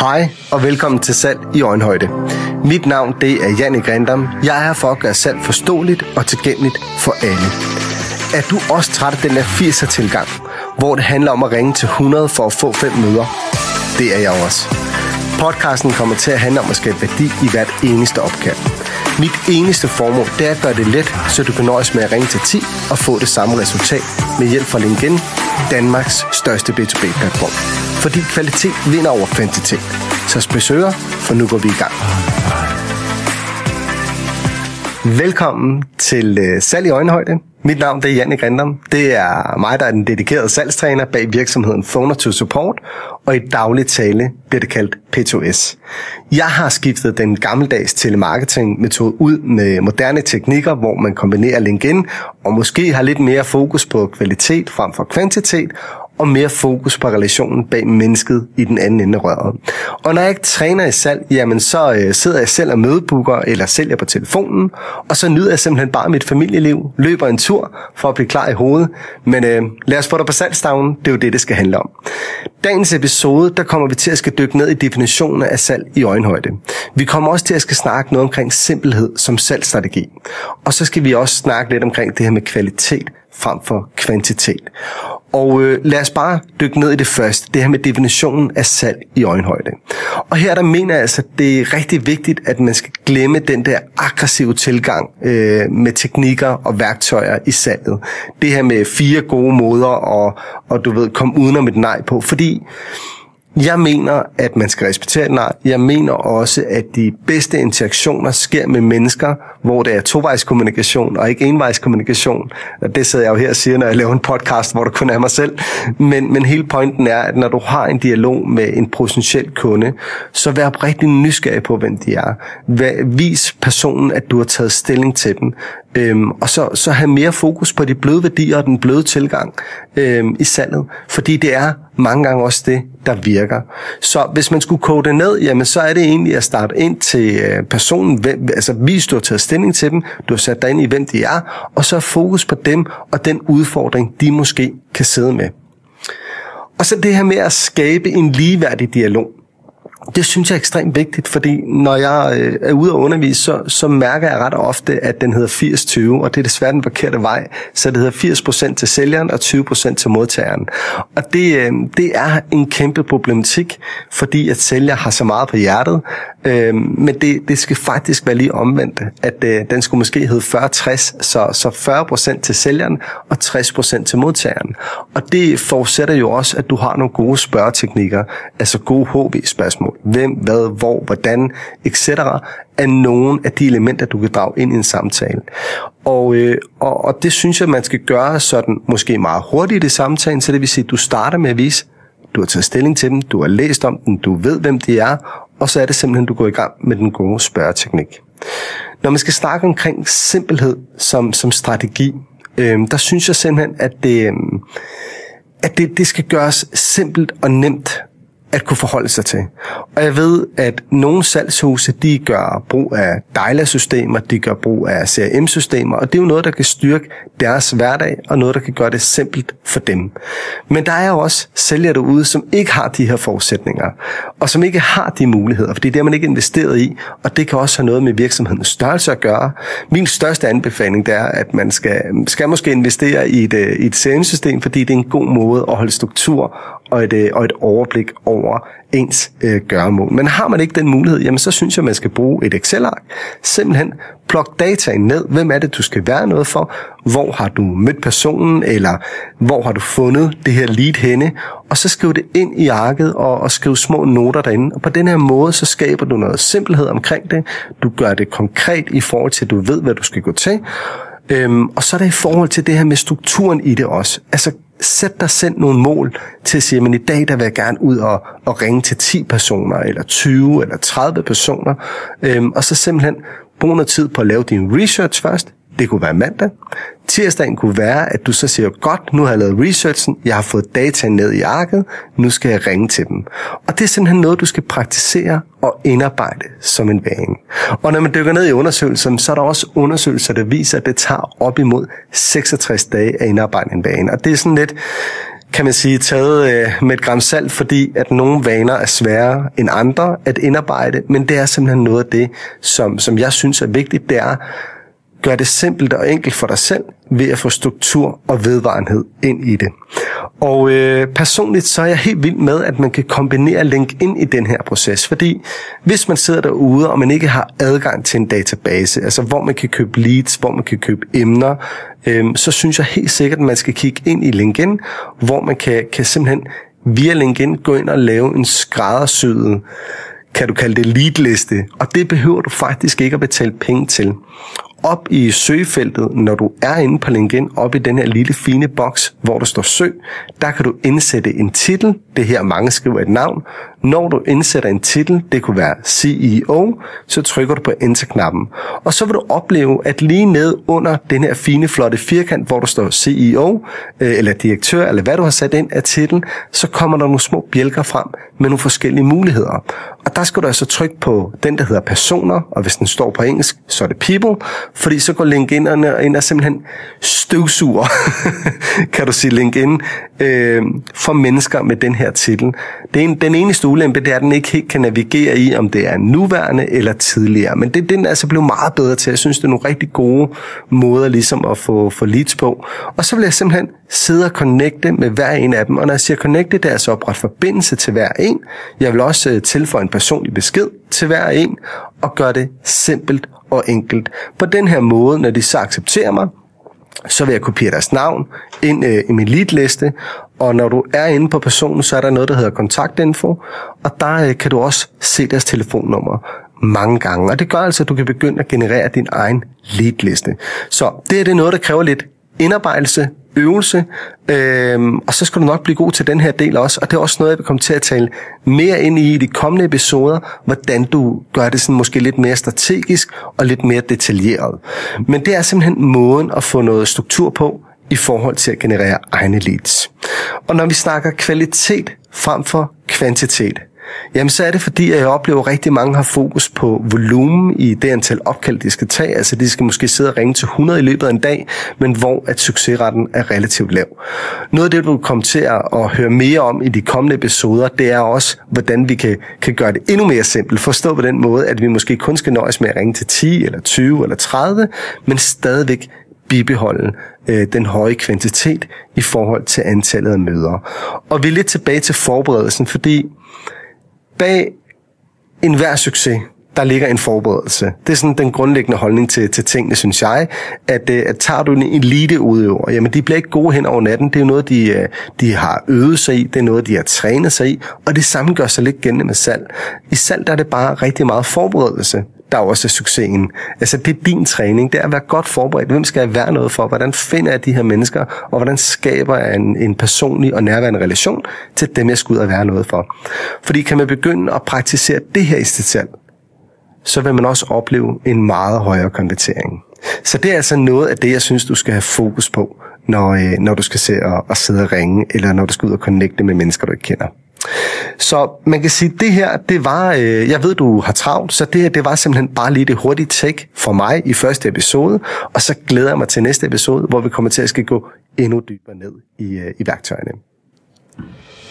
Hej og velkommen til Salg i Øjenhøjde. Mit navn det er Janne Grindam. Jeg er her for at gøre salg forståeligt og tilgængeligt for alle. Er du også træt af den der 80'er tilgang, hvor det handler om at ringe til 100 for at få fem møder? Det er jeg også. Podcasten kommer til at handle om at skabe værdi i hvert eneste opkald. Mit eneste formål det er at gøre det let, så du kan nøjes med at ringe til 10 og få det samme resultat med hjælp fra LinkedIn, Danmarks største B2B-platform. Fordi kvalitet vinder over kvantitet. Så spørg for nu går vi i gang. Velkommen til uh, Salg i Øjenhøjde. Mit navn det er Janne Grindam. Det er mig, der er den dedikerede salgstræner bag virksomheden Phoner to Support, og i daglig tale bliver det kaldt P2S. Jeg har skiftet den gammeldags telemarketing-metode ud med moderne teknikker, hvor man kombinerer LinkedIn og måske har lidt mere fokus på kvalitet frem for kvantitet, og mere fokus på relationen bag mennesket i den anden ende af røret. Og når jeg ikke træner i salg, jamen så øh, sidder jeg selv og mødebooker eller sælger på telefonen, og så nyder jeg simpelthen bare mit familieliv, løber en tur for at blive klar i hovedet. Men øh, lad os få dig på salgstavnen, det er jo det, det skal handle om. Dagens episode, der kommer vi til at skal dykke ned i definitionen af salg i øjenhøjde. Vi kommer også til at skal snakke noget omkring simpelhed som salgsstrategi. Og så skal vi også snakke lidt omkring det her med kvalitet frem for kvantitet. Og øh, lad os bare dykke ned i det første, det her med definitionen af salg i øjenhøjde. Og her der mener jeg altså, at det er rigtig vigtigt, at man skal glemme den der aggressive tilgang øh, med teknikker og værktøjer i salget. Det her med fire gode måder og, og du ved, komme udenom et nej på, fordi jeg mener, at man skal respektere et nej. Jeg mener også, at de bedste interaktioner sker med mennesker, hvor det er tovejskommunikation og ikke envejskommunikation. Det sidder jeg jo her og siger, når jeg laver en podcast, hvor du kun er mig selv. Men, men hele pointen er, at når du har en dialog med en potentiel kunde, så vær rigtig nysgerrig på, hvem de er. Vis personen, at du har taget stilling til dem. Øhm, og så, så have mere fokus på de bløde værdier og den bløde tilgang øhm, i salget. Fordi det er mange gange også det, der virker. Så hvis man skulle kode det ned, jamen så er det egentlig at starte ind til øh, personen, hvem, altså vis du har taget stilling til dem, du har sat dig ind i, hvem de er, og så fokus på dem og den udfordring, de måske kan sidde med. Og så det her med at skabe en ligeværdig dialog. Det synes jeg er ekstremt vigtigt, fordi når jeg øh, er ude og undervise, så, så mærker jeg ret ofte, at den hedder 80-20, og det er desværre den forkerte vej. Så det hedder 80% til sælgeren og 20% til modtageren. Og det, øh, det er en kæmpe problematik, fordi at sælger har så meget på hjertet, øh, men det, det skal faktisk være lige omvendt, at øh, den skulle måske hedde 40-60, så, så 40% til sælgeren og 60% til modtageren. Og det forudsætter jo også, at du har nogle gode spørgeteknikker, altså gode HV-spørgsmål spørgsmål. Hvem, hvad, hvor, hvordan, etc. er nogle af de elementer, du kan drage ind i en samtale. Og, øh, og, og det synes jeg, man skal gøre sådan måske meget hurtigt i samtalen, så det vil sige, at du starter med at vise, du har taget stilling til dem, du har læst om dem, du ved, hvem de er, og så er det simpelthen, du går i gang med den gode spørgeteknik. Når man skal snakke omkring simpelhed som, som strategi, øh, der synes jeg simpelthen, at det, øh, at det, det skal gøres simpelt og nemt at kunne forholde sig til. Og jeg ved, at nogle salgshuse, de gør brug af Dejla-systemer, de gør brug af CRM-systemer, og det er jo noget, der kan styrke deres hverdag, og noget, der kan gøre det simpelt for dem. Men der er jo også sælgere derude, som ikke har de her forudsætninger, og som ikke har de muligheder, for det er det, man ikke investeret i, og det kan også have noget med virksomhedens størrelse at gøre. Min største anbefaling, det er, at man skal, skal måske investere i et, øh, i et CRM-system, fordi det er en god måde at holde struktur og et, øh, og et overblik over ens øh, gøremål. Men har man ikke den mulighed, jamen så synes jeg, man skal bruge et Excel-ark. Simpelthen pluk dataen ned. Hvem er det, du skal være noget for? Hvor har du mødt personen? Eller hvor har du fundet det her lead henne? Og så skriv det ind i arket og, og skriv små noter derinde. Og på den her måde, så skaber du noget simpelhed omkring det. Du gør det konkret i forhold til, at du ved, hvad du skal gå til. Øhm, og så er der i forhold til det her med strukturen i det også. Altså sæt dig selv nogle mål til at sige, at i dag der vil jeg gerne ud og, og ringe til 10 personer, eller 20, eller 30 personer, øhm, og så simpelthen bruge noget tid på at lave din research først, det kunne være mandag. Tirsdagen kunne være, at du så siger, godt, nu har jeg lavet researchen, jeg har fået data ned i arket, nu skal jeg ringe til dem. Og det er simpelthen noget, du skal praktisere og indarbejde som en vane. Og når man dykker ned i undersøgelsen, så er der også undersøgelser, der viser, at det tager op imod 66 dage at indarbejde en vane. Og det er sådan lidt, kan man sige, taget øh, med et gram salt, fordi at nogle vaner er sværere end andre at indarbejde, men det er simpelthen noget af det, som, som jeg synes er vigtigt, det er, Gør det simpelt og enkelt for dig selv ved at få struktur og vedvarenhed ind i det. Og øh, personligt så er jeg helt vild med, at man kan kombinere LinkedIn i den her proces, fordi hvis man sidder derude, og man ikke har adgang til en database, altså hvor man kan købe leads, hvor man kan købe emner, øh, så synes jeg helt sikkert, at man skal kigge ind i LinkedIn, hvor man kan, kan simpelthen via LinkedIn gå ind og lave en skræddersyet kan du kalde det leadliste, og det behøver du faktisk ikke at betale penge til op i søgefeltet, når du er inde på LinkedIn, op i den her lille fine boks, hvor der står søg, der kan du indsætte en titel. Det her mange skriver et navn. Når du indsætter en titel, det kunne være CEO, så trykker du på Enter-knappen. Og så vil du opleve, at lige ned under den her fine, flotte firkant, hvor der står CEO, øh, eller direktør, eller hvad du har sat ind af titlen, så kommer der nogle små bjælker frem med nogle forskellige muligheder. Og der skal du altså trykke på den, der hedder personer, og hvis den står på engelsk, så er det people, fordi så går LinkedIn ind og simpelthen støvsuger, kan du sige LinkedIn, øh, for mennesker med den her titel. Det en, den eneste ulempe, det er, at den ikke helt kan navigere i, om det er nuværende eller tidligere. Men det, den er altså blevet meget bedre til. Jeg synes, det er nogle rigtig gode måder ligesom at få, få leads på. Og så vil jeg simpelthen sidde og connecte med hver en af dem. Og når jeg siger connecte, det er altså oprette forbindelse til hver en. Jeg vil også øh, tilføje en personlig besked til hver en, og gøre det simpelt og enkelt. På den her måde, når de så accepterer mig, så vil jeg kopiere deres navn ind øh, i min leadliste, og når du er inde på personen, så er der noget, der hedder kontaktinfo, og der øh, kan du også se deres telefonnummer mange gange. Og det gør altså, at du kan begynde at generere din egen leadliste. Så det er det noget, der kræver lidt indarbejdelse, øvelse, øh, og så skal du nok blive god til den her del også, og det er også noget, jeg vil komme til at tale mere ind i i de kommende episoder, hvordan du gør det sådan måske lidt mere strategisk og lidt mere detaljeret. Men det er simpelthen måden at få noget struktur på i forhold til at generere egne leads. Og når vi snakker kvalitet frem for kvantitet, Jamen så er det fordi, at jeg oplever, at rigtig mange har fokus på volumen i det antal opkald, de skal tage. Altså de skal måske sidde og ringe til 100 i løbet af en dag, men hvor at succesretten er relativt lav. Noget af det, du kommer til at høre mere om i de kommende episoder, det er også, hvordan vi kan, kan gøre det endnu mere simpelt. Forstå på den måde, at vi måske kun skal nøjes med at ringe til 10 eller 20 eller 30, men stadigvæk bibeholde øh, den høje kvantitet i forhold til antallet af møder. Og vi er lidt tilbage til forberedelsen, fordi bag enhver succes, der ligger en forberedelse. Det er sådan den grundlæggende holdning til, til tingene, synes jeg, at, øh, at tager du en elite udøver, jamen de bliver ikke gode hen over natten. Det er noget, de, øh, de har øvet sig i, det er noget, de har trænet sig i, og det samme gør sig lidt gennem med salg. I salg der er det bare rigtig meget forberedelse der er også succesen. Altså, det er din træning. Det er at være godt forberedt. Hvem skal jeg være noget for? Hvordan finder jeg de her mennesker? Og hvordan skaber jeg en, en personlig og nærværende relation til dem, jeg skal ud og være noget for? Fordi kan man begynde at praktisere det her i sig selv, så vil man også opleve en meget højere konvertering. Så det er altså noget af det, jeg synes, du skal have fokus på, når, øh, når du skal se og, og sidde og ringe, eller når du skal ud og connecte med mennesker, du ikke kender. Så man kan sige, at det her, det var, øh, jeg ved, du har travlt, så det her, det var simpelthen bare lige det hurtige take for mig i første episode, og så glæder jeg mig til næste episode, hvor vi kommer til at skal gå endnu dybere ned i, øh, i værktøjerne.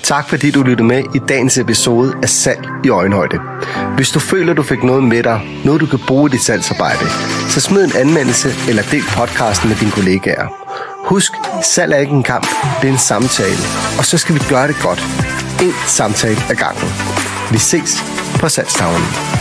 Tak fordi du lyttede med i dagens episode af Salg i Øjenhøjde. Hvis du føler, du fik noget med dig, noget du kan bruge i dit salgsarbejde, så smid en anmeldelse eller del podcasten med dine kollegaer. Husk, salg er ikke en kamp, det er en samtale, og så skal vi gøre det godt én samtale ad gangen. Vi ses på salgstavlen.